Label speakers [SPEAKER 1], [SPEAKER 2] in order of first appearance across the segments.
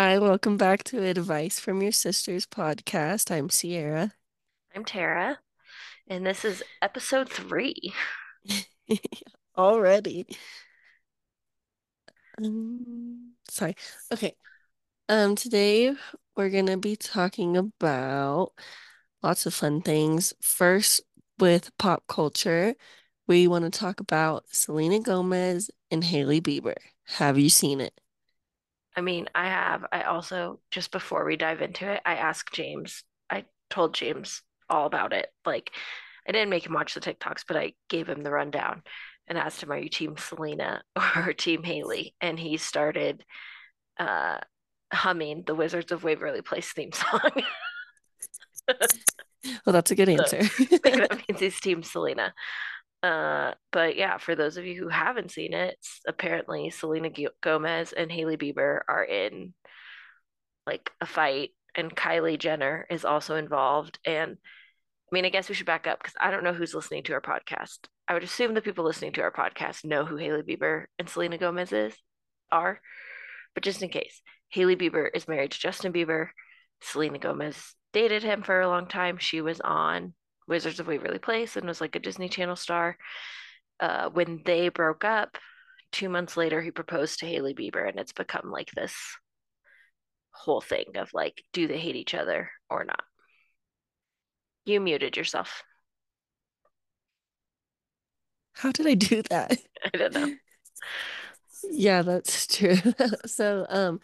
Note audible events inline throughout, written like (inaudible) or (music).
[SPEAKER 1] Hi, welcome back to Advice from Your Sisters podcast. I'm Sierra.
[SPEAKER 2] I'm Tara, and this is episode three. (laughs)
[SPEAKER 1] Already. Um, sorry. Okay. Um, today we're gonna be talking about lots of fun things. First, with pop culture, we want to talk about Selena Gomez and Hailey Bieber. Have you seen it?
[SPEAKER 2] I mean, I have, I also, just before we dive into it, I asked James, I told James all about it. Like, I didn't make him watch the TikToks, but I gave him the rundown and asked him, Are you team Selena (laughs) or team Hailey? And he started uh, humming the Wizards of Waverly Place theme song. (laughs)
[SPEAKER 1] Well, that's a good
[SPEAKER 2] so
[SPEAKER 1] answer.
[SPEAKER 2] I think that (laughs) means he's team Selena. Uh, but yeah, for those of you who haven't seen it, apparently Selena Gomez and Hailey Bieber are in like a fight, and Kylie Jenner is also involved. And I mean, I guess we should back up because I don't know who's listening to our podcast. I would assume the people listening to our podcast know who Hailey Bieber and Selena Gomez is are, but just in case, Hailey Bieber is married to Justin Bieber. Selena Gomez dated him for a long time. She was on Wizards of Waverly Place and was like a Disney Channel star. Uh, when they broke up, two months later, he proposed to Hailey Bieber, and it's become like this whole thing of like, do they hate each other or not? You muted yourself.
[SPEAKER 1] How did I do that? (laughs)
[SPEAKER 2] I don't know.
[SPEAKER 1] Yeah, that's true. (laughs) So, um,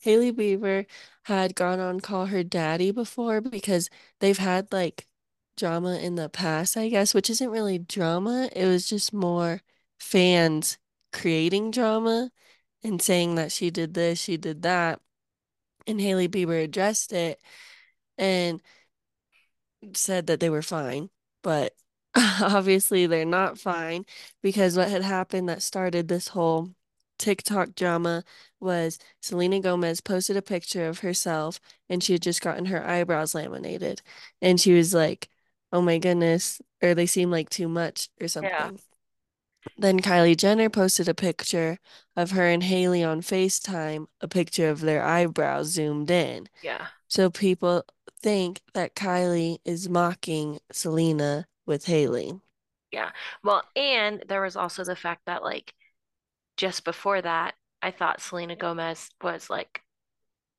[SPEAKER 1] Hailey Bieber had gone on Call Her Daddy before because they've had like drama in the past, I guess, which isn't really drama. It was just more fans creating drama and saying that she did this, she did that. And Hailey Bieber addressed it and said that they were fine, but (laughs) obviously they're not fine because what had happened that started this whole TikTok drama was Selena Gomez posted a picture of herself and she had just gotten her eyebrows laminated. And she was like, oh my goodness, or they seem like too much or something. Yeah. Then Kylie Jenner posted a picture of her and Hailey on FaceTime, a picture of their eyebrows zoomed in.
[SPEAKER 2] Yeah.
[SPEAKER 1] So people think that Kylie is mocking Selena with Hailey.
[SPEAKER 2] Yeah. Well, and there was also the fact that like just before that, I thought Selena Gomez was like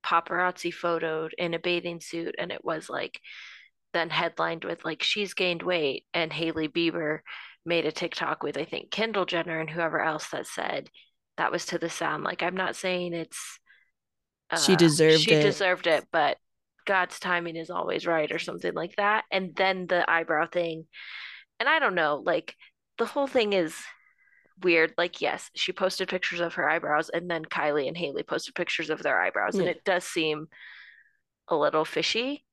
[SPEAKER 2] paparazzi photoed in a bathing suit and it was like then headlined with like she's gained weight and Hailey Bieber made a TikTok with I think Kendall Jenner and whoever else that said that was to the sound like I'm not saying it's uh
[SPEAKER 1] She deserved
[SPEAKER 2] she
[SPEAKER 1] it.
[SPEAKER 2] deserved it but God's timing is always right or something like that and then the eyebrow thing and I don't know like the whole thing is weird. Like, yes, she posted pictures of her eyebrows, and then Kylie and Hailey posted pictures of their eyebrows, and it does seem a little fishy.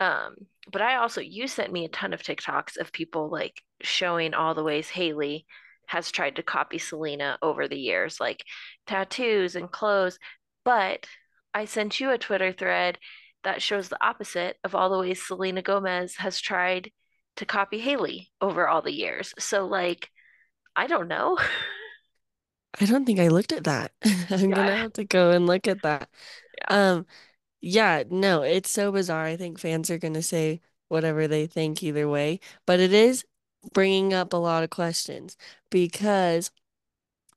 [SPEAKER 2] Um, but I also, you sent me a ton of TikToks of people like showing all the ways Hailey has tried to copy Selena over the years, like tattoos and clothes. But I sent you a Twitter thread that shows the opposite of all the ways Selena Gomez has tried to copy Hailey over all the years. So, like, I don't know. (laughs)
[SPEAKER 1] I don't think I looked at that. (laughs) I'm gonna have to go and look at that. (laughs)
[SPEAKER 2] Yeah.
[SPEAKER 1] Um, yeah, no, it's so bizarre. I think fans are gonna say whatever they think either way, but it is bringing up a lot of questions because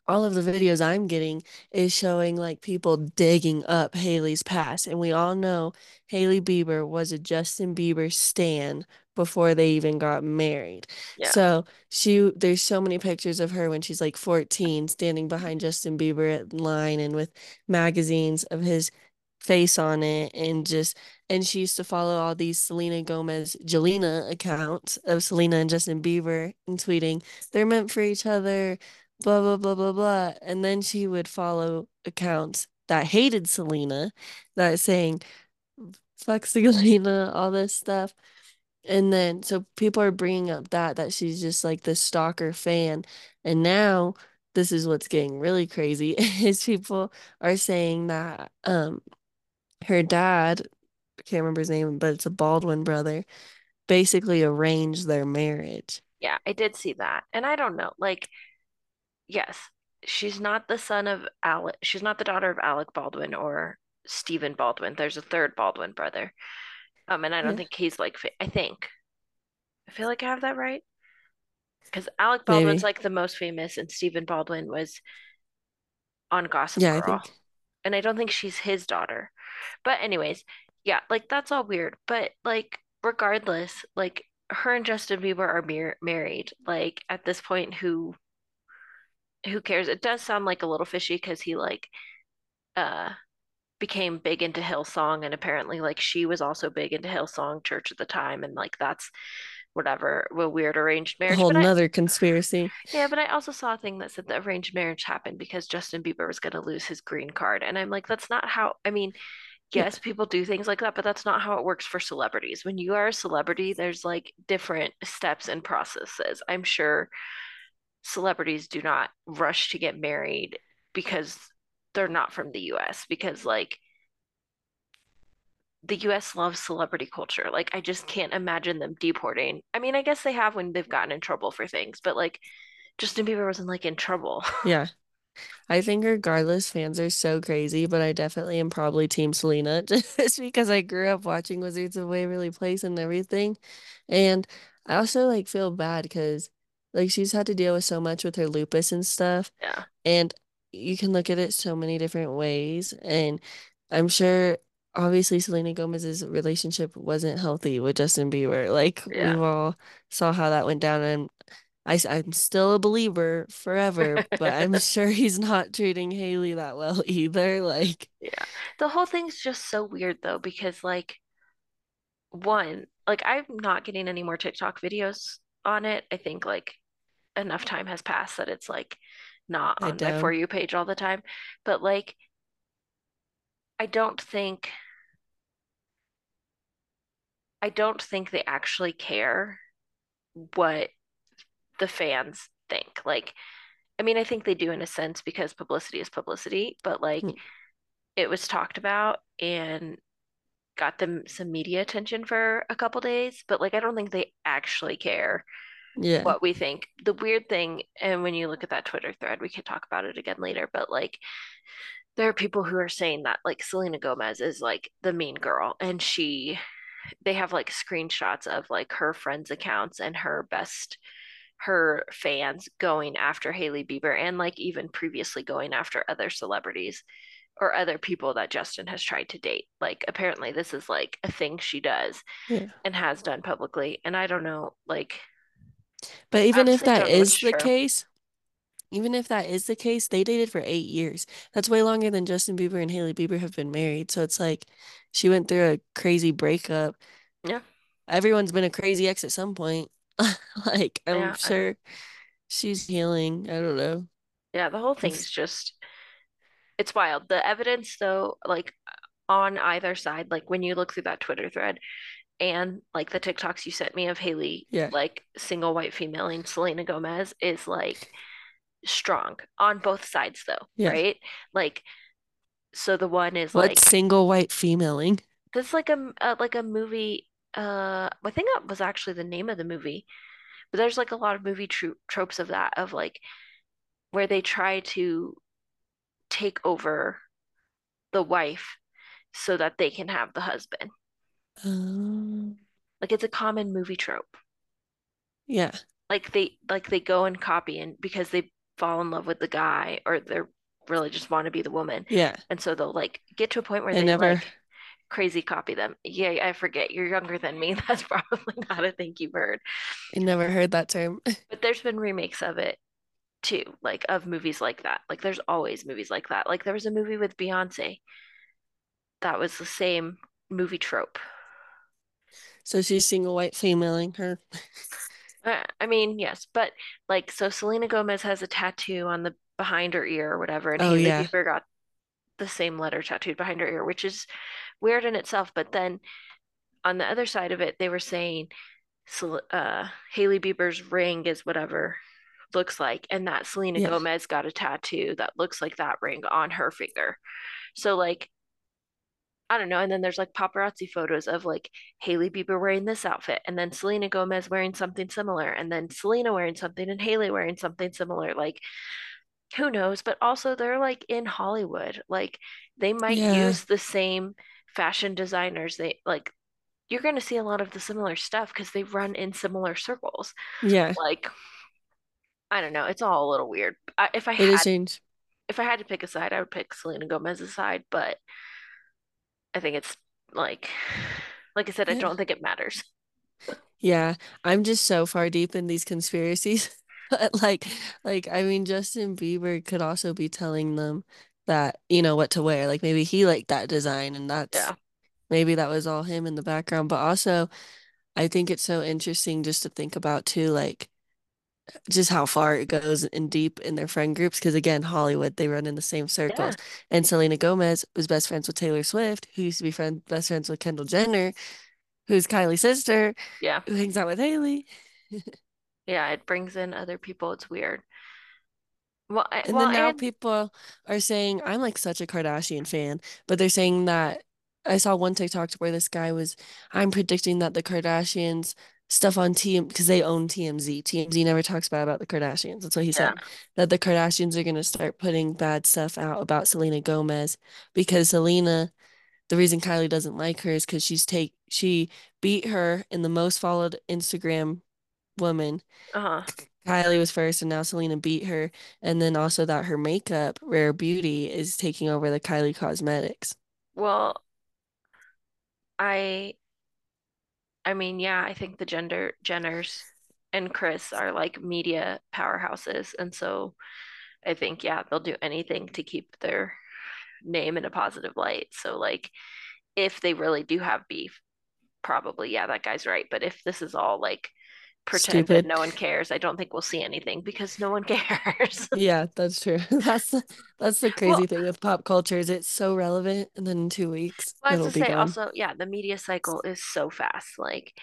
[SPEAKER 1] all of the videos I'm getting is showing like people digging up Hailey's past. And we all know Hailey Bieber was a Justin Bieber stan before they even got married.
[SPEAKER 2] Yeah.
[SPEAKER 1] So she there's so many pictures of her when she's like 14 standing behind Justin Bieber at line and with magazines of his face on it and just and she used to follow all these Selena Gomez Jelena accounts of Selena and Justin Bieber and tweeting they're meant for each other blah blah blah blah blah. And then she would follow accounts that hated Selena that saying fuck Selena all this stuff. And then so people are bringing up that that she's just like this stalker fan. And now this is what's getting really crazy (laughs) is people are saying that um her dad I can't remember his name but it's a Baldwin brother basically arranged their marriage
[SPEAKER 2] Yeah, I did see that. And I don't know, like, yes, she's not the son of Alec, she's not the daughter of Alec Baldwin or Stephen Baldwin. There's a third Baldwin brother. Um, and I don't
[SPEAKER 1] Yeah,
[SPEAKER 2] think he's like, I think, I feel like I have that right. Because Alec Baldwin's
[SPEAKER 1] maybe.
[SPEAKER 2] like the most famous, and Stephen Baldwin was on Gossip
[SPEAKER 1] Yeah, I
[SPEAKER 2] Girl.
[SPEAKER 1] think.
[SPEAKER 2] And I don't think she's his daughter. But, anyways, yeah, like that's all weird. But, like, regardless, like, her and Justin Bieber are mar- married. Like, at this point, who who cares? It does sound like a little fishy because he, like, uh, became big into Hillsong and apparently like she was also big into Hillsong church at the time and like that's whatever a weird arranged
[SPEAKER 1] A
[SPEAKER 2] marriage
[SPEAKER 1] whole
[SPEAKER 2] but I
[SPEAKER 1] conspiracy.
[SPEAKER 2] yeah but I also saw a thing that said the arranged marriage happened because Justin Bieber was going to lose his green card and I'm like that's not how I mean yes people do things like that but that's not how it works for celebrities when you are a celebrity there's like different steps and processes I'm sure celebrities do not rush to get married because they're not from the US because like the US loves celebrity culture. Like I just can't imagine them deporting. I mean, I guess they have when they've gotten in trouble for things, but like Justin Bieber wasn't like in trouble.
[SPEAKER 1] yeah. (laughs) I think regardless, fans are so crazy, but I definitely am probably Team Selena (laughs) just because I grew up watching Wizards of Waverly Place and everything. And I also like feel bad because like she's had to deal with so much with her lupus and stuff.
[SPEAKER 2] Yeah.
[SPEAKER 1] And you can look at it so many different ways. And I'm sure obviously Selena Gomez's relationship wasn't healthy with Justin Bieber. Like
[SPEAKER 2] Yeah.
[SPEAKER 1] we've all saw how that went down and I, I'm still a believer forever, (laughs) but I'm sure he's not treating Hailey that well either. Like,
[SPEAKER 2] Yeah. The whole thing's just so weird though because like one, like I'm not getting any more TikTok videos on it. I think like enough time has passed that it's like not on my For. You page all the time. But like I don't think I don't think they actually care what the fans think. Like, I mean, I think they do in a sense because publicity is publicity, but like
[SPEAKER 1] Mm,
[SPEAKER 2] it was talked about and got them some media attention for a couple days, but like I don't think they actually care
[SPEAKER 1] Yeah,
[SPEAKER 2] what we think. The weird thing, and when you look at that Twitter thread, we could talk about it again later, but like there are people who are saying that like Selena Gomez is like the mean girl and she they have like screenshots of like her friends' accounts and her best her fans going after Hailey Bieber and like even previously going after other celebrities or other people that Justin has tried to date. Like apparently this is like a thing she does
[SPEAKER 1] yeah.
[SPEAKER 2] and has done publicly. And I don't know, like
[SPEAKER 1] But even if
[SPEAKER 2] that is
[SPEAKER 1] that
[SPEAKER 2] don't know what's
[SPEAKER 1] is the case, even if that is the case, they dated for eight years. That's way longer than Justin Bieber and Hailey Bieber have been married. So it's like she went through a crazy breakup.
[SPEAKER 2] Yeah,
[SPEAKER 1] Everyone's been a crazy ex at some point. (laughs) Like, I'm
[SPEAKER 2] yeah,
[SPEAKER 1] sure she's healing. I don't know.
[SPEAKER 2] Yeah, the whole thing's just it's wild. The evidence though, like on either side, like when you look through that Twitter thread and like the TikToks you sent me of Hailey,
[SPEAKER 1] yeah,
[SPEAKER 2] like single white female and Selena Gomez is like strong on both sides though,
[SPEAKER 1] yeah.
[SPEAKER 2] right? Like so the one is
[SPEAKER 1] What's
[SPEAKER 2] like
[SPEAKER 1] single white femaling?
[SPEAKER 2] this is like a, a uh, like a movie uh I think that was actually the name of the movie. But there's like a lot of movie tro tropes of that of like where they try to take over the wife so that they can have the husband.
[SPEAKER 1] Um,
[SPEAKER 2] Like it's a common movie trope.
[SPEAKER 1] yeah,
[SPEAKER 2] Like they like they go and copy and because they fall in love with the guy or they're really just want to be the woman.
[SPEAKER 1] yeah.
[SPEAKER 2] And so they'll like get to a point where they
[SPEAKER 1] never,
[SPEAKER 2] like crazy copy them. Yeah, I forget. You're younger than me. (laughs) That's probably not a thing you've heard.
[SPEAKER 1] I never heard that term. (laughs)
[SPEAKER 2] But there's been remakes of it too, like of movies like that. Like there's always movies like that. Like there was a movie with Beyonce that was the same movie trope.
[SPEAKER 1] So she's single white femaling her. (laughs)
[SPEAKER 2] Uh, I mean, yes, but like so Selena Gomez has a tattoo on the behind her ear or whatever, and
[SPEAKER 1] Oh
[SPEAKER 2] Hailey
[SPEAKER 1] yeah,
[SPEAKER 2] Bieber got the same letter tattooed behind her ear, which is weird in itself. But then on the other side of it, they were saying uh, Hailey Bieber's ring is whatever looks like, and that Selena
[SPEAKER 1] yeah,
[SPEAKER 2] Gomez got a tattoo that looks like that ring on her finger. So like I don't know. And then there's like paparazzi photos of like Hailey Bieber wearing this outfit, and then Selena Gomez wearing something similar, and then Selena wearing something and Hailey wearing something similar. Like who knows? But also they're like in Hollywood. Like they might
[SPEAKER 1] Yeah.
[SPEAKER 2] use the same fashion designers. They like you're going to see a lot of the similar stuff because they run in similar circles.
[SPEAKER 1] Yeah.
[SPEAKER 2] Like I don't know, it's all a little weird. I, if I
[SPEAKER 1] It is
[SPEAKER 2] had
[SPEAKER 1] strange.
[SPEAKER 2] if I had to pick a side, I would pick Selena Gomez's side, but I think it's like like I said, I don't think it matters.
[SPEAKER 1] Yeah. I'm just so far deep in these conspiracies. (laughs) But like, like, I mean, Justin Bieber could also be telling them that, you know, what to wear. Like maybe he liked that design and that's
[SPEAKER 2] Yeah.
[SPEAKER 1] maybe that was all him in the background. But also, I think it's so interesting just to think about too, like just how far it goes and deep in their friend groups. Because again, Hollywood, they run in the same circles.
[SPEAKER 2] Yeah.
[SPEAKER 1] And Selena Gomez was best friends with Taylor Swift, who used to be friend best friends with Kendall Jenner, who's Kylie's sister,
[SPEAKER 2] Yeah.
[SPEAKER 1] who hangs out with Hailey. (laughs)
[SPEAKER 2] Yeah, it brings in other people. It's weird. Well, I,
[SPEAKER 1] And
[SPEAKER 2] well,
[SPEAKER 1] then now
[SPEAKER 2] and
[SPEAKER 1] people are saying, I'm like such a Kardashian fan, but they're saying that I saw one TikTok where this guy was, I'm predicting that the Kardashians stuff on TM because they own TMZ. TMZ never talks bad about the Kardashians. That's what he
[SPEAKER 2] yeah.
[SPEAKER 1] said. That the Kardashians are going to start putting bad stuff out about Selena Gomez because Selena, the reason Kylie doesn't like her is because she's take she beat her in the most followed Instagram woman
[SPEAKER 2] Uh-huh.
[SPEAKER 1] Kylie was first and now Selena beat her. And then also that her makeup, Rare Beauty, is taking over the Kylie Cosmetics.
[SPEAKER 2] Well, I I mean, yeah, I think the gender Jenners and Kris are like media powerhouses, and so I think yeah, they'll do anything to keep their name in a positive light. So like if they really do have beef, probably yeah, that guy's right. But if this is all like pretend
[SPEAKER 1] Stupid.
[SPEAKER 2] no one cares, I don't think we'll see anything because no one (laughs) cares.
[SPEAKER 1] Yeah, that's true. (laughs) That's the that's the
[SPEAKER 2] Well,
[SPEAKER 1] crazy thing with pop culture is it's so relevant and then in two weeks
[SPEAKER 2] I have
[SPEAKER 1] it'll
[SPEAKER 2] to
[SPEAKER 1] be
[SPEAKER 2] say
[SPEAKER 1] gone.
[SPEAKER 2] also, yeah, the media cycle is so fast. Like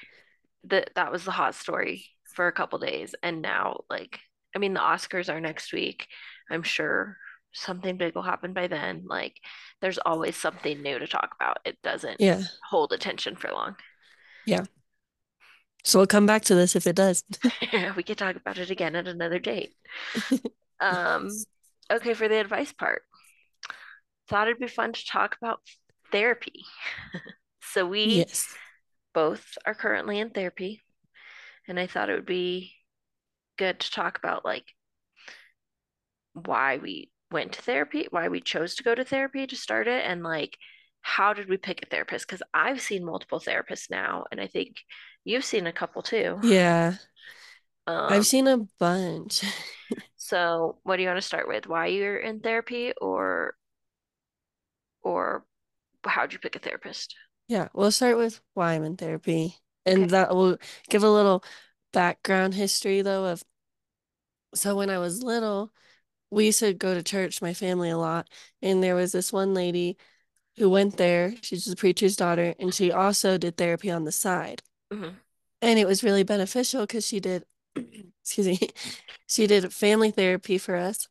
[SPEAKER 2] that that was the hot story for a couple days and now like I mean the Oscars are next week. I'm sure something big will happen by then. Like there's always something new to talk about. It doesn't
[SPEAKER 1] Yeah.
[SPEAKER 2] hold attention for long.
[SPEAKER 1] Yeah. So we'll come back to this if it does. (laughs)
[SPEAKER 2] we could talk about it again at another date. Um okay, for the advice part. Thought it'd be fun to talk about therapy. (laughs) So we
[SPEAKER 1] Yes.
[SPEAKER 2] both are currently in therapy and I thought it would be good to talk about like why we went to therapy, why we chose to go to therapy to start it, and like how did we pick a therapist? Because I've seen multiple therapists now, and I think you've seen a couple too.
[SPEAKER 1] Yeah. I've
[SPEAKER 2] Um,
[SPEAKER 1] seen a bunch. (laughs)
[SPEAKER 2] so what do you want to start with? Why you're in therapy, or or how'd you pick a therapist?
[SPEAKER 1] Yeah, we'll start with why I'm in therapy.
[SPEAKER 2] Okay.
[SPEAKER 1] And that will give a little background history though of so when I was little, we used to go to church, my family a lot, and there was this one lady who went there. She's a preacher's daughter, and she also did therapy on the side.
[SPEAKER 2] Hmm
[SPEAKER 1] And it was really beneficial because she did, (clears throat) excuse me, (laughs) she did family therapy for us.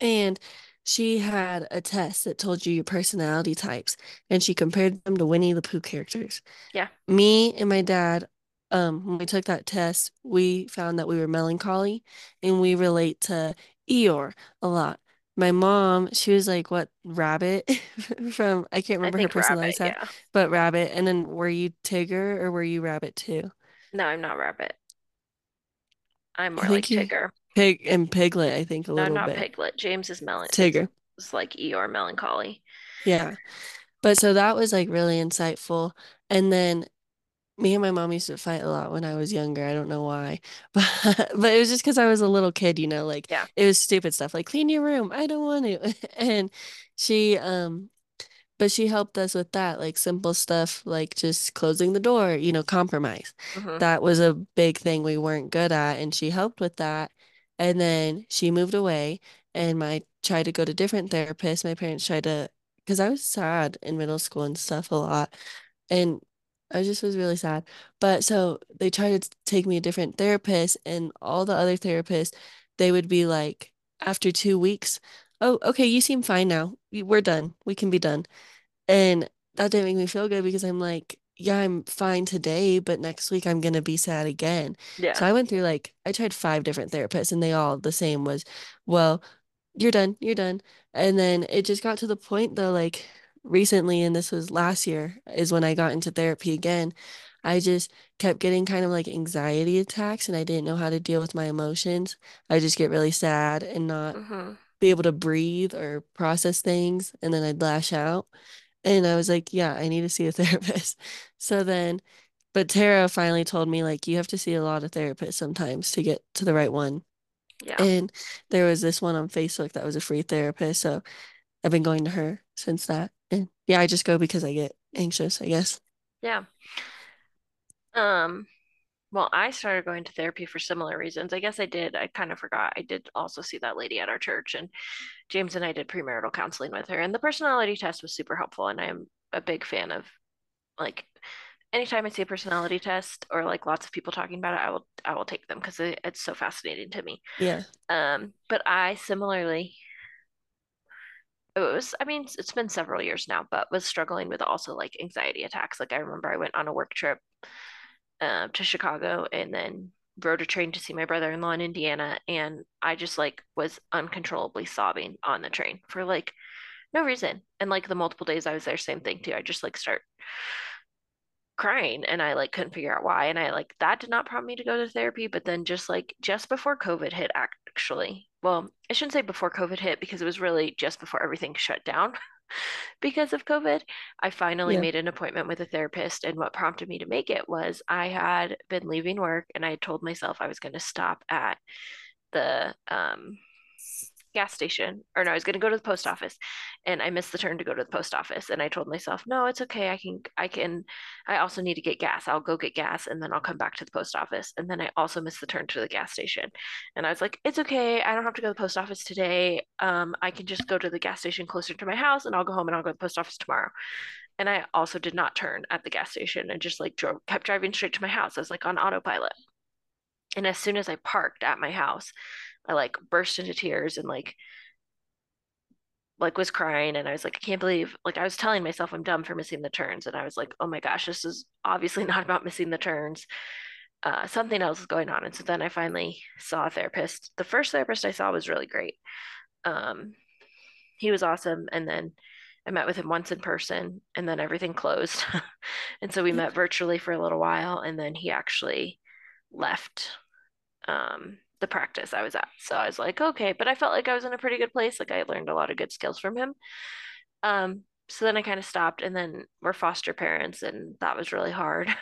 [SPEAKER 1] And she had a test that told you your personality types, and she compared them to Winnie the Pooh characters.
[SPEAKER 2] Yeah,
[SPEAKER 1] Me and my dad, um, when we took that test, we found that we were melancholy and we relate to Eeyore a lot. My mom, she was like, what, Rabbit (laughs) from, I can't remember her
[SPEAKER 2] think
[SPEAKER 1] personality
[SPEAKER 2] rabbit. Yeah.
[SPEAKER 1] but Rabbit. And then were you Tigger or were you Rabbit too?
[SPEAKER 2] No, I'm not rabbit. I'm
[SPEAKER 1] I
[SPEAKER 2] more like
[SPEAKER 1] think you
[SPEAKER 2] Tigger.
[SPEAKER 1] Pig and Piglet, I think a
[SPEAKER 2] No,
[SPEAKER 1] little
[SPEAKER 2] not
[SPEAKER 1] bit.
[SPEAKER 2] Piglet. James is melon
[SPEAKER 1] Tigger.
[SPEAKER 2] is like Eeyore melancholy.
[SPEAKER 1] Yeah. But so that was like really insightful. And then me and my mom used to fight a lot when I was younger. I don't know why. (laughs) But but it was just because I was a little kid, you know, like
[SPEAKER 2] Yeah.
[SPEAKER 1] it was stupid stuff like clean your room. I don't want to. (laughs) And she um but she helped us with that, like simple stuff like just closing the door, you know, compromise.
[SPEAKER 2] hmm
[SPEAKER 1] That was a big thing we weren't good at, and she helped with that. And then she moved away, and my tried to go to different therapists. My parents tried to, because I was sad in middle school and stuff a lot, and I just was really sad. But so they tried to take me a different therapist, and all the other therapists, they would be like, after two weeks, oh, okay, you seem fine now. We're done. We can be done. And that didn't make me feel good because I'm like, yeah, I'm fine today, but next week I'm gonna be sad again.
[SPEAKER 2] Yeah.
[SPEAKER 1] So I went through like I tried five different therapists and they all the same was, well, you're done, you're done. And then it just got to the point though, like recently, and this was last year, is when I got into therapy again. I just kept getting kind of like anxiety attacks and I didn't know how to deal with my emotions. I just get really sad and not
[SPEAKER 2] hmm
[SPEAKER 1] be able to breathe or process things, and then I'd lash out. And I was like, yeah, I need to see a (laughs) therapist. So then, but Tara finally told me, like, you have to see a lot of therapists sometimes to get to the right one.
[SPEAKER 2] Yeah.
[SPEAKER 1] And there was this one on Facebook that was a free therapist. So I've been going to her since that. Yeah, I just go because I get anxious, I guess.
[SPEAKER 2] Yeah. Um, well, I started going to therapy for similar reasons. I guess I did. I kind of forgot. I did also see that lady at our church, and James and I did premarital counseling with her, and the personality test was super helpful. And I'm a big fan of like anytime I see a personality test or like lots of people talking about it, I will I will take them because it, it's so fascinating to me.
[SPEAKER 1] Yeah.
[SPEAKER 2] Um, but I similarly it was I mean it's been several years now, but was struggling with also like anxiety attacks. Like I remember I went on a work trip uh, to Chicago and then rode a train to see my brother-in-law in Indiana and I just like was uncontrollably sobbing on the train for like no reason. And like the multiple days I was there, same thing too. I just like start crying and I like couldn't figure out why. And I like that did not prompt me to go to therapy. But then just like just before COVID hit, actually, well, I shouldn't say before COVID hit because it was really just before everything shut down (laughs) because of COVID. I finally
[SPEAKER 1] Yeah.
[SPEAKER 2] made an appointment with a therapist. And what prompted me to make it was I had been leaving work and I told myself I was going to stop at the um gas station or no, I was going to go to the post office and I missed the turn to go to the post office and I told myself, "No, it's okay. I can I can I also need to get gas. I'll go get gas and then I'll come back to the post office." And then I also missed the turn to the gas station. And I was like, "It's okay. I don't have to go to the post office today. Um I can just go to the gas station closer to my house and I'll go home and I'll go to the post office tomorrow." And I also did not turn at the gas station and just like drove kept driving straight to my house. I was like on autopilot. And as soon as I parked at my house, I like burst into tears and like like was crying and I was like, I can't believe like I was telling myself I'm dumb for missing the turns. And I was like, oh my gosh, this is obviously (laughs) not about missing the turns. Uh, something else is going on. And so then I finally saw a therapist. The first therapist I saw was really great. Um, he was awesome. And then I met with him once in person and then everything closed. (laughs) and so we met virtually for a little while and then he actually left um, the practice I was at. So I was like, okay, but I felt like I was in a pretty good place. Like I learned a lot of good skills from him. Um, so then I kind of stopped, and then we're foster parents, and that was really hard. (laughs)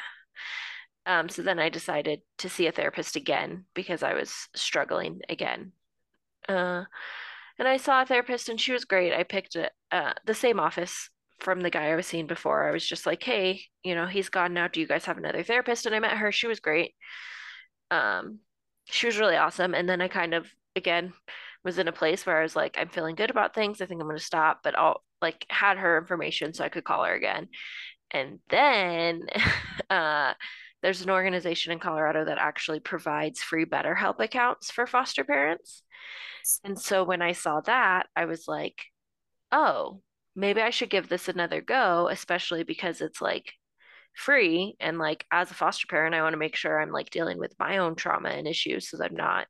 [SPEAKER 2] Um, so then I decided to see a therapist again because I was struggling again. Uh, and I saw a therapist, and she was great. I picked uh, the same office from the guy I was seeing before. I was just like, hey, you know, he's gone now. Do you guys have another therapist? And I met her. She was great. Um, she was really awesome. And then I kind of, again, was in a place where I was like, I'm feeling good about things. I think I'm going to stop, but I'll like had her information so I could call her again. And then (laughs) uh, there's an organization in Colorado that actually provides free BetterHelp accounts for foster parents. And so when I saw that, I was like, oh, maybe I should give this another go, especially because it's like free. And like as a foster parent, I want to make sure I'm like dealing with my own trauma and issues so that I'm not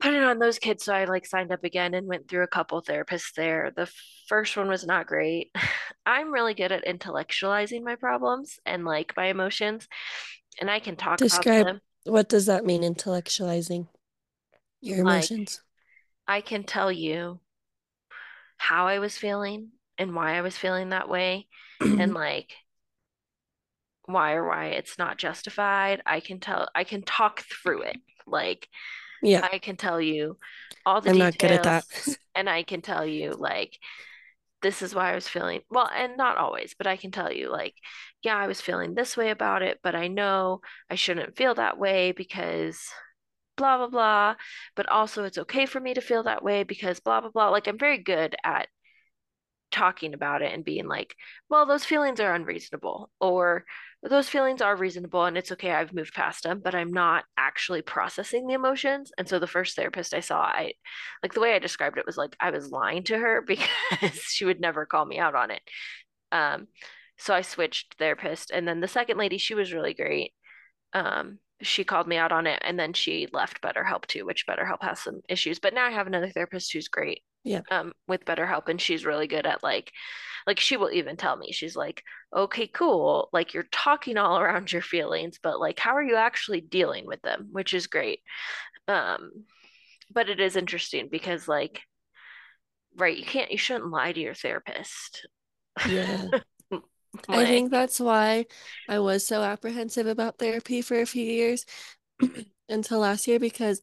[SPEAKER 2] putting on those kids. So I like signed up again and went through a couple therapists there. The first one was not great. (laughs) I'm really good at intellectualizing my problems and like my emotions, and I can talk about
[SPEAKER 1] Describe
[SPEAKER 2] them.
[SPEAKER 1] what does that mean, intellectualizing your
[SPEAKER 2] Like
[SPEAKER 1] emotions?
[SPEAKER 2] I can tell you how I was feeling and why I was feeling that way and (clears throat) like why or why it's not justified. I can tell I can talk through it. Like
[SPEAKER 1] Yeah,
[SPEAKER 2] I can tell you all the
[SPEAKER 1] I'm not good at that.
[SPEAKER 2] details and I can tell you like this is why I was feeling well, and not always, but I can tell you like yeah, I was feeling this way about it, but I know I shouldn't feel that way because blah blah blah, but also it's okay for me to feel that way because blah blah blah. Like I'm very good at talking about it and being like, well, those feelings are unreasonable, or those feelings are reasonable and it's okay, I've moved past them, but I'm not actually processing the emotions. And so the first therapist I saw, I like the way I described it was like I was lying to her (laughs) because she would never call me out on it. Um, so I switched therapist. And then the second lady, she was really great. Um, she called me out on it and then she left BetterHelp too, which BetterHelp has some issues. But now I have another therapist who's great
[SPEAKER 1] Yeah.
[SPEAKER 2] um with BetterHelp and she's really good at like like she will even tell me she's like, "Okay, cool. Like you're talking all around your feelings, but like how are you actually dealing with them?" which is great. Um but it is interesting because like right, you can't you shouldn't lie to your therapist.
[SPEAKER 1] Yeah. (laughs) I think that's why I was so apprehensive about therapy for a few years (clears throat) until last year because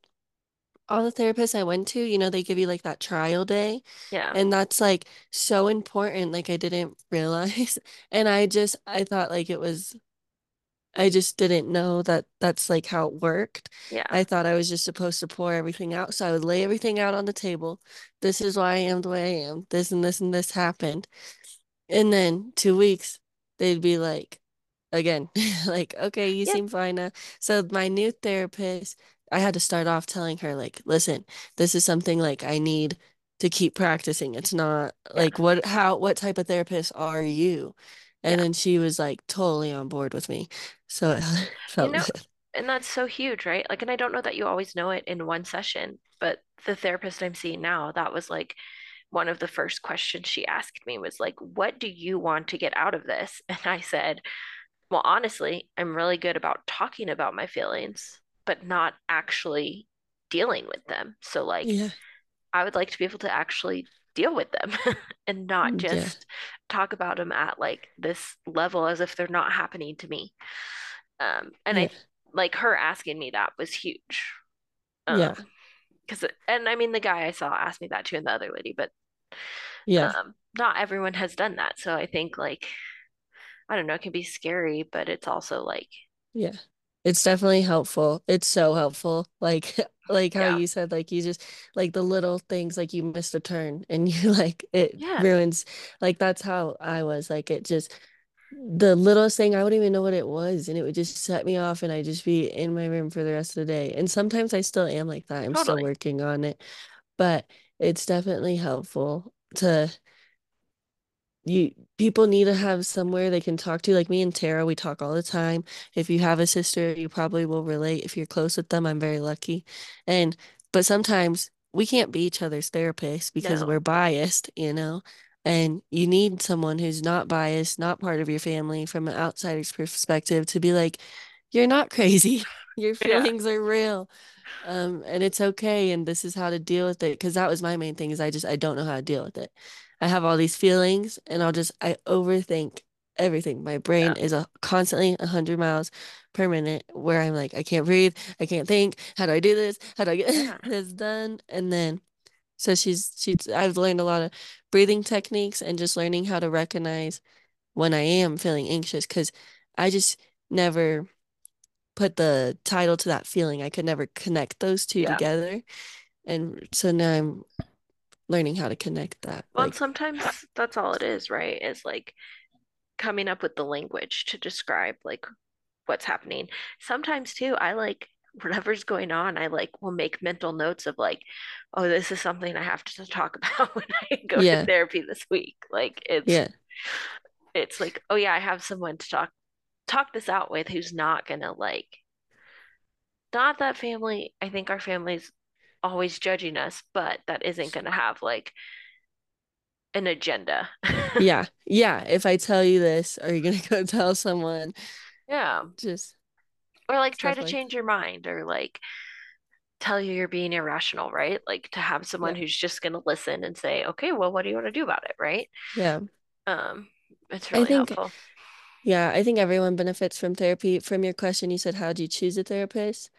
[SPEAKER 1] all the therapists I went to, you know, they give you like that trial day,
[SPEAKER 2] yeah.
[SPEAKER 1] and that's like so important. Like I didn't (laughs) realize. And I just I thought like it was I just didn't know that that's like how it worked.
[SPEAKER 2] Yeah.
[SPEAKER 1] I thought I was just supposed to pour everything out. So I would lay everything out on the table. This is why I am the way I am. This and this and this happened. And then two weeks, they'd be like, again, (laughs) like, okay, you seem fine now. So my new therapist, I had to start off telling her, like, listen, this is something like I need to keep practicing. It's not like what, how, what type of therapist are you? And
[SPEAKER 2] Yeah.
[SPEAKER 1] then she was like totally on board with me. So (laughs) it
[SPEAKER 2] You know,
[SPEAKER 1] good.
[SPEAKER 2] and that's so huge, right? Like, and I don't know that you always know it in one session, but the therapist I'm seeing now, that was like one of the first questions she asked me was like, "What do you want to get out of this?" (laughs) And I said, "Well, honestly, I'm really good about talking about my feelings, but not actually dealing with them. So like,
[SPEAKER 1] Yeah.
[SPEAKER 2] I would like to be able to actually deal with them (laughs) and not
[SPEAKER 1] Yeah.
[SPEAKER 2] just talk about them at like this level as if they're not happening to me." Um, and
[SPEAKER 1] Yeah.
[SPEAKER 2] I like her asking me that was huge.
[SPEAKER 1] Yeah.
[SPEAKER 2] Um, because and I mean the guy I saw asked me that too, and the other lady, but
[SPEAKER 1] Yeah.
[SPEAKER 2] um, not everyone has done that. So I think like I don't know, it can be scary, but it's also like
[SPEAKER 1] Yeah. It's definitely helpful. It's so helpful. Like (laughs) like how
[SPEAKER 2] yeah,
[SPEAKER 1] you said, like you just like the little things like you missed a turn and (laughs) you like it
[SPEAKER 2] yeah,
[SPEAKER 1] ruins like that's how I was. Like it just the littlest thing I wouldn't even know what it was and it would just set me off and I'd just be in my room for the rest of the day. And sometimes I still am like that. I'm still working on it, but it's definitely helpful to you people need to have somewhere they can talk to. Like me and Tara, we talk all the time. If you have a sister, you probably will relate. If you're close with them, I'm very lucky. And but sometimes we can't be each other's therapists because
[SPEAKER 2] No,
[SPEAKER 1] we're biased, you know? And you need someone who's not biased, not part of your family from an outsider's perspective to be like, you're not crazy. (laughs) Your (laughs)
[SPEAKER 2] yeah,
[SPEAKER 1] feelings are real. Um, and it's okay, and this is how to deal with it. Because that was my main thing is I just I don't know how to deal with it. I have all these feelings, and I'll just I overthink everything. My
[SPEAKER 2] yeah,
[SPEAKER 1] brain is a constantly 100 miles per minute where I'm like, I can't breathe, I can't think. How do I do this? How do I get
[SPEAKER 2] yeah, (laughs)
[SPEAKER 1] this done? And then so she's she's I've learned a lot of breathing techniques and just learning how to recognize when I am feeling anxious because I just never put the title to that feeling. I could never connect those two
[SPEAKER 2] yeah.
[SPEAKER 1] together. And so now I'm learning how to connect that.
[SPEAKER 2] Well,
[SPEAKER 1] Like,
[SPEAKER 2] sometimes that's all it is, right? Is like coming up with the language to describe like what's happening. Sometimes too, I like whatever's going on, I like will make mental notes of like, oh, this is something I have to (laughs) talk about when I go to therapy this week. Like it's
[SPEAKER 1] yeah,
[SPEAKER 2] it's like, oh yeah, I have someone to talk talk this out with who's not gonna like not that family. I think our family's always judging us, but that isn't gonna have like an agenda.
[SPEAKER 1] yeah, (laughs) yeah. If I tell you this, are you gonna (laughs) go tell someone?
[SPEAKER 2] Yeah.
[SPEAKER 1] Just
[SPEAKER 2] Or like try to
[SPEAKER 1] like,
[SPEAKER 2] change your mind or like tell you you're being irrational, right? Like to have someone
[SPEAKER 1] yeah,
[SPEAKER 2] who's just going to listen and say, "Okay, well, what do you want to do about it?" right?
[SPEAKER 1] yeah.
[SPEAKER 2] Um, it's
[SPEAKER 1] I
[SPEAKER 2] really
[SPEAKER 1] think,
[SPEAKER 2] helpful.
[SPEAKER 1] yeah, I think everyone benefits from therapy. From your question, you said, how do you choose a therapist?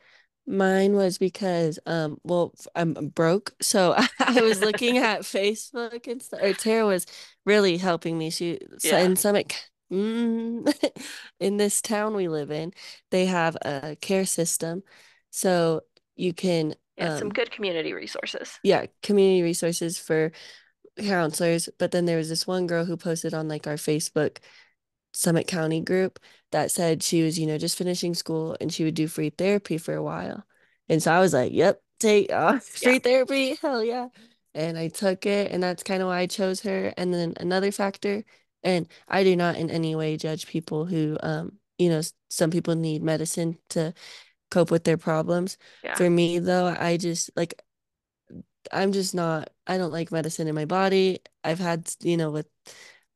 [SPEAKER 1] Mine was because, um, well, f- I'm broke, so (laughs) I was looking (laughs) at Facebook and stuff. Or Tara was really helping me. She so
[SPEAKER 2] Yeah.
[SPEAKER 1] in Summit, mm, (laughs) in this town we live in, they have a care system, so you can,
[SPEAKER 2] Yeah, some
[SPEAKER 1] um,
[SPEAKER 2] good community resources.
[SPEAKER 1] yeah, community resources for counselors. But then there was this one girl who posted on like our Facebook Summit County group that said she was, you know, just finishing school and she would do free therapy for a while. And so I was like, yep, take uh, (laughs)
[SPEAKER 2] Yeah.
[SPEAKER 1] free therapy. Hell yeah. And I took it, and that's kind of why I chose her. And then another factor, and I do not in any way judge people who, um, you know, some people need medicine to cope with their problems.
[SPEAKER 2] Yeah.
[SPEAKER 1] For me though, I just like I'm just not I don't like medicine in my body. I've had, you know, with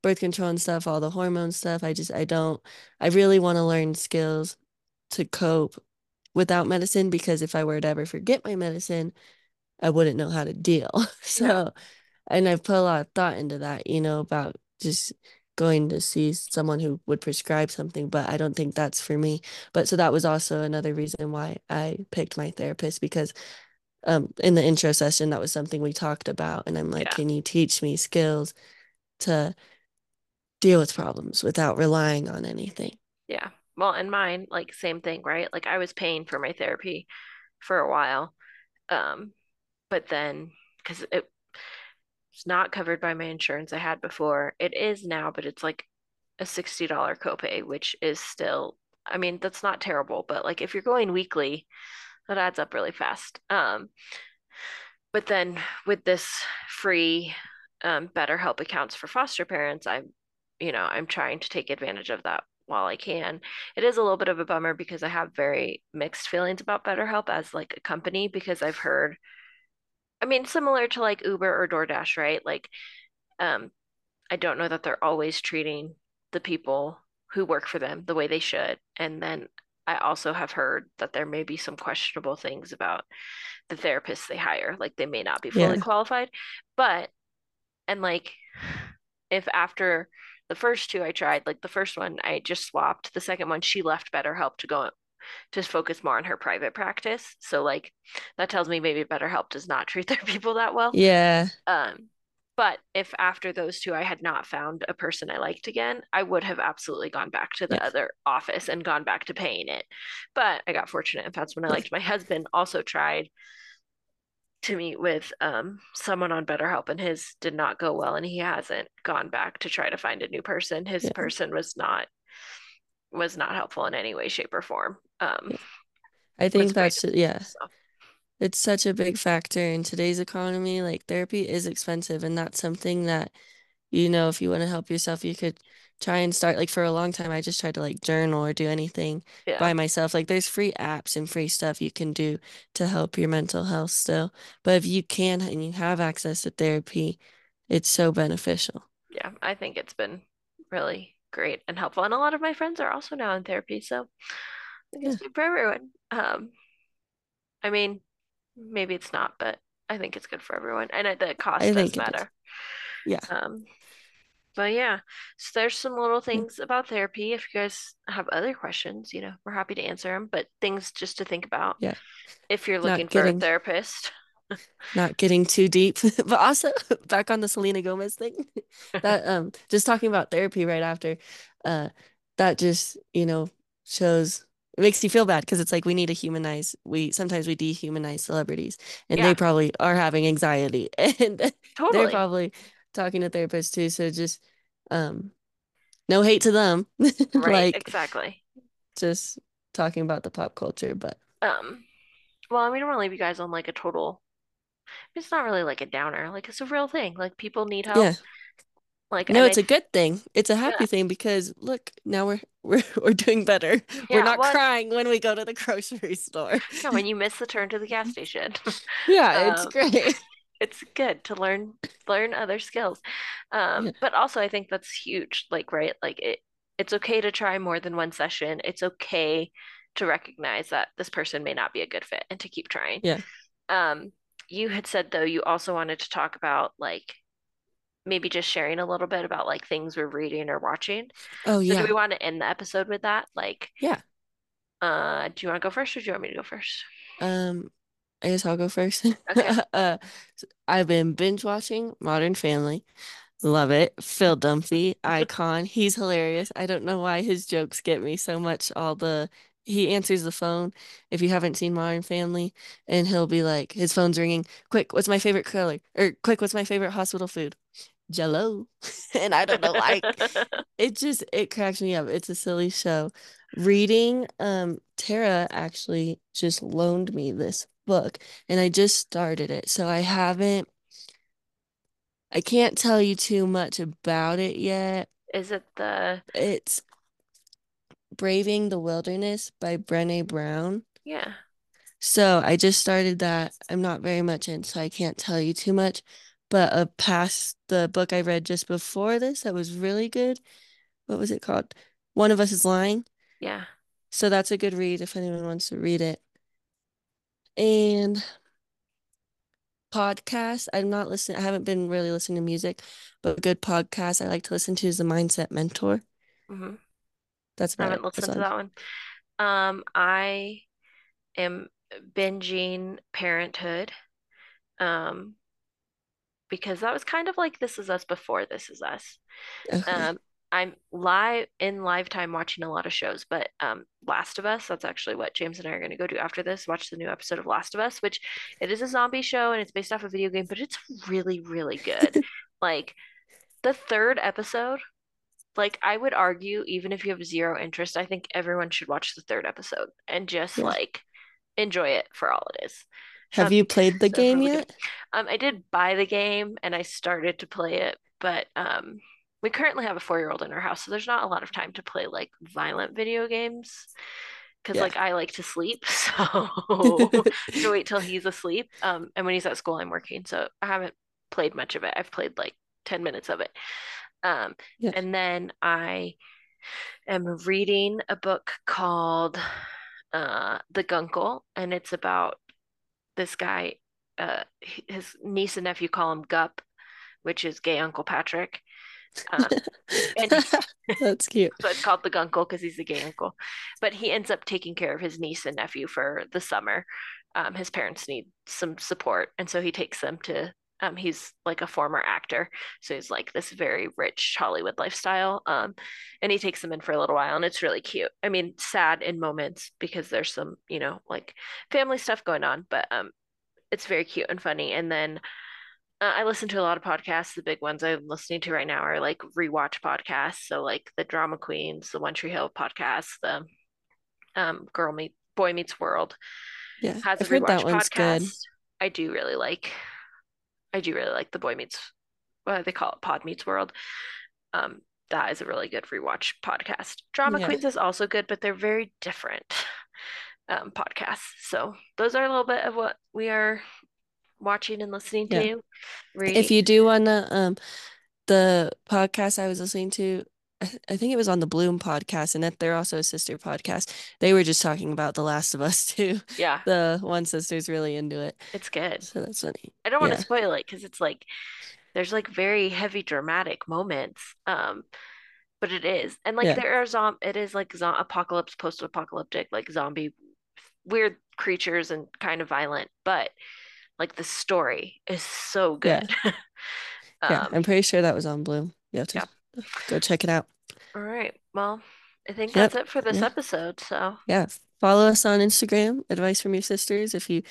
[SPEAKER 1] birth control and stuff, all the hormone stuff. I just I don't I really want to learn skills to cope without medicine because if I were to ever forget my medicine, I wouldn't know how to deal. (laughs) So, and I've put a lot of thought into that, you know, about just going to see someone who would prescribe something, but I don't think that's for me. But so that was also another reason why I picked my therapist because um in the intro session that was something we talked about and I'm like,
[SPEAKER 2] Yeah.
[SPEAKER 1] can you teach me skills to deal with problems without relying on anything?
[SPEAKER 2] Yeah. Well, and mine, like same thing, right? Like I was paying for my therapy for a while. Um, but then because it was not covered by my insurance I had before, it is now, but it's like a $60 copay, which is still, I mean, that's not terrible, but like if you're going weekly, that adds up really fast. Um, but then with this free um, BetterHelp accounts for foster parents, I'm, you know, I'm trying to take advantage of that while I can. It is a little bit of a bummer because I have very mixed feelings about BetterHelp as like a company because I've heard, I mean, similar to like Uber or DoorDash, right? Like, um, I don't know that they're always treating the people who work for them the way they should. And then I also have heard that there may be some questionable things about the therapists they hire. Like they may not be fully
[SPEAKER 1] Yeah.
[SPEAKER 2] qualified. But, and like, if after the first two I tried, like the first one I just swapped, the second one she left BetterHelp to go to focus more on her private practice. So like that tells me maybe BetterHelp does not treat their (laughs) people that well.
[SPEAKER 1] Yeah.
[SPEAKER 2] Um, but if after those two I had not found a person I liked again, I would have absolutely gone back to the
[SPEAKER 1] Yeah.
[SPEAKER 2] other office and gone back to paying it. But I got fortunate and found someone I liked. My husband also tried to meet with um, someone on BetterHelp, and his did not go well, and he hasn't gone back to try to find a new person. His
[SPEAKER 1] Yeah.
[SPEAKER 2] person was not was not helpful in any way, shape, or form. Um,
[SPEAKER 1] Yeah. I think that's yeah.
[SPEAKER 2] So
[SPEAKER 1] It's such a big factor in today's economy. Like therapy is expensive, and that's something that, you know, if you want to help yourself, you could try and start. Like for a long time, I just tried to like journal or do anything
[SPEAKER 2] yeah,
[SPEAKER 1] by myself. Like there's free apps and free stuff you can do to help your mental health still. But if you can and you have access to therapy, it's so beneficial.
[SPEAKER 2] yeah, I think it's been really great and helpful. And a lot of my friends are also now in therapy, so I think it's
[SPEAKER 1] Yeah,
[SPEAKER 2] good for everyone. Um, I mean, maybe it's not, but I think it's good for everyone, and the cost
[SPEAKER 1] I
[SPEAKER 2] does matter.
[SPEAKER 1] Yeah.
[SPEAKER 2] Um, but yeah, so there's some little things about therapy. If you guys have other questions, you know, we're happy to answer them, but things just to think about
[SPEAKER 1] Yeah.
[SPEAKER 2] if you're looking
[SPEAKER 1] Not
[SPEAKER 2] for a therapist. (laughs)
[SPEAKER 1] not getting too deep, (laughs) but also (laughs) back on the Selena Gomez thing. That um just talking about therapy right after, uh that just, you know, shows it makes you feel bad because it's like we need to humanize we sometimes we dehumanize celebrities and they probably are having anxiety and they're probably talking to therapists too. So just um no hate to them. (laughs)
[SPEAKER 2] Right,
[SPEAKER 1] Like
[SPEAKER 2] exactly.
[SPEAKER 1] just talking about the pop culture, but
[SPEAKER 2] Um, well, I mean, I don't want to leave you guys on like a total, it's not really like a downer. Like it's a real thing. Like people need help.
[SPEAKER 1] yeah.
[SPEAKER 2] Like,
[SPEAKER 1] No, it's
[SPEAKER 2] I,
[SPEAKER 1] a good thing. It's a
[SPEAKER 2] yeah,
[SPEAKER 1] happy thing because look, now we're (laughs) we're we're doing better. We're not crying when we go to the (laughs) grocery store.
[SPEAKER 2] no, when you miss the turn to the gas station.
[SPEAKER 1] Yeah, it's
[SPEAKER 2] Um,
[SPEAKER 1] great.
[SPEAKER 2] It's good to learn learn other skills.
[SPEAKER 1] Yeah,
[SPEAKER 2] Um, but also I think that's huge. Like, right, like it it's okay to try more than one session. It's okay to recognize that this person may not be a good fit and to keep trying.
[SPEAKER 1] yeah.
[SPEAKER 2] Um, you had said though you also wanted to talk about like maybe just sharing a little bit about like things we're reading or watching.
[SPEAKER 1] Oh
[SPEAKER 2] So do we want to end the episode with that? Like,
[SPEAKER 1] Yeah.
[SPEAKER 2] uh, do you want to go first or do you want me to go first?
[SPEAKER 1] Um, I guess I'll go first. (laughs)
[SPEAKER 2] Okay.
[SPEAKER 1] Uh, I've been binge watching Modern Family. Love it. Phil Dunphy, icon. He's hilarious. I don't know why his jokes get me so much. All the he answers the phone if you haven't seen Modern Family, and he'll be like, his phone's ringing. Quick, what's my favorite color? Or quick, what's my favorite hospital food? Jello. (laughs) And I don't know why. (laughs) It just it cracks me up. It's a silly show. Reading, um, Tara actually just loaned me this book, and I just started it, so I haven't. I can't tell you too much about it yet.
[SPEAKER 2] Is it the
[SPEAKER 1] It's Braving the Wilderness by Brené Brown.
[SPEAKER 2] Yeah.
[SPEAKER 1] So I just started that. I'm not very much in, so I can't tell you too much. But a past the book I read just before this that was really good. What was it called? One of Us is Lying.
[SPEAKER 2] Yeah.
[SPEAKER 1] So that's a good read if anyone wants to read it. And podcast. I'm not listening. I haven't been really listening to music, but a good podcast I like to listen to is The Mindset Mentor.
[SPEAKER 2] hmm
[SPEAKER 1] That's
[SPEAKER 2] I haven't
[SPEAKER 1] it.
[SPEAKER 2] Listened to that one. Um, I am binging Parenthood. Um, because that was kind of like This Is Us before This Is Us.
[SPEAKER 1] Okay.
[SPEAKER 2] Um, I'm live in live time watching a lot of shows, but um, Last of Us, that's actually what James and I are going to go do after this, watch the new episode of Last of Us, which it is a zombie show and it's based off a video game, but it's really, really good. (laughs) Like the third episode, like I would argue, even if you have zero interest, I think everyone should watch the third episode and just
[SPEAKER 1] Yeah.
[SPEAKER 2] like enjoy it for all it is.
[SPEAKER 1] Have
[SPEAKER 2] Um,
[SPEAKER 1] you played the
[SPEAKER 2] so
[SPEAKER 1] game
[SPEAKER 2] really good.
[SPEAKER 1] yet?
[SPEAKER 2] Um, I did buy the game and I started to play it, but um, we currently have a four-year-old in our house, so there's not a lot of time to play like violent video games because
[SPEAKER 1] Yeah.
[SPEAKER 2] like I like to sleep, (laughs) so (laughs) to wait till he's asleep. Um, and when he's at school, I'm working, so I haven't played much of it. I've played like 10 minutes of it. Um,
[SPEAKER 1] Yeah.
[SPEAKER 2] and then I am reading a book called uh, The Guncle, and it's about this guy, uh, his niece and nephew call him Gup, which is gay Uncle Patrick. (laughs) And
[SPEAKER 1] That's cute. (laughs)
[SPEAKER 2] so it's called the Guncle because he's the gay uncle. But he ends up taking care of his niece and nephew for the summer. Um, his parents need some support, and so he takes them to. Um, he's like a former actor, so he's like this very rich Hollywood lifestyle. Um, and he takes them in for a little while, and it's really cute. I mean, sad in moments because there's some, you know, like family stuff going on, but um, it's very cute and funny. And then uh, I listen to a lot of podcasts. The big ones I'm listening to right now are like rewatch podcasts. So like the Drama Queens, the One Tree Hill podcast, the um, Girl Meet Boy Meets World
[SPEAKER 1] Yeah.
[SPEAKER 2] has a
[SPEAKER 1] I've heard that
[SPEAKER 2] rewatch
[SPEAKER 1] one's good.
[SPEAKER 2] podcast. I do really like. I do really like the Boy Meets. What they call it, Pod Meets World. Um, that is a really good rewatch podcast. Drama
[SPEAKER 1] Yeah.
[SPEAKER 2] Queens is also good, but they're very different um, podcasts. So those are a little bit of what we are watching and listening
[SPEAKER 1] Yeah.
[SPEAKER 2] to. Reading.
[SPEAKER 1] If you do wanna, um, the podcast I was listening to, I, th- I think it was on the Bloom podcast, and that they're also a sister podcast. They were just talking about The Last of Us (laughs) too.
[SPEAKER 2] yeah,
[SPEAKER 1] The one sister's really into it,
[SPEAKER 2] it's good.
[SPEAKER 1] so that's funny.
[SPEAKER 2] I don't want to spoil it because it's like there's like very heavy dramatic moments. Um, but it is. And like
[SPEAKER 1] Yeah.
[SPEAKER 2] there are zom it is like zo apocalypse, post-apocalyptic, like zombie weird creatures and kind of violent, but like the story is so good. (laughs)
[SPEAKER 1] Yeah.
[SPEAKER 2] Um,
[SPEAKER 1] I'm pretty sure that was on Bloom. You have to
[SPEAKER 2] yeah.
[SPEAKER 1] go check it out.
[SPEAKER 2] all right. Well, I think
[SPEAKER 1] Yep.
[SPEAKER 2] that's it for this
[SPEAKER 1] Yeah.
[SPEAKER 2] episode. So
[SPEAKER 1] Yeah. Follow us on Instagram, Advice from Your Sisters. If you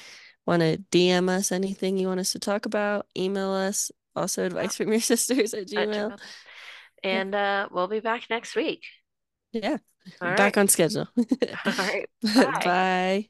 [SPEAKER 1] want to DM us anything you want us to talk about, email us. Also, advice from your (laughs) sisters at.
[SPEAKER 2] Gmail. And uh we'll be back next week.
[SPEAKER 1] Yeah.
[SPEAKER 2] All
[SPEAKER 1] Back
[SPEAKER 2] right.
[SPEAKER 1] on schedule. (laughs)
[SPEAKER 2] All right. Bye.
[SPEAKER 1] Bye.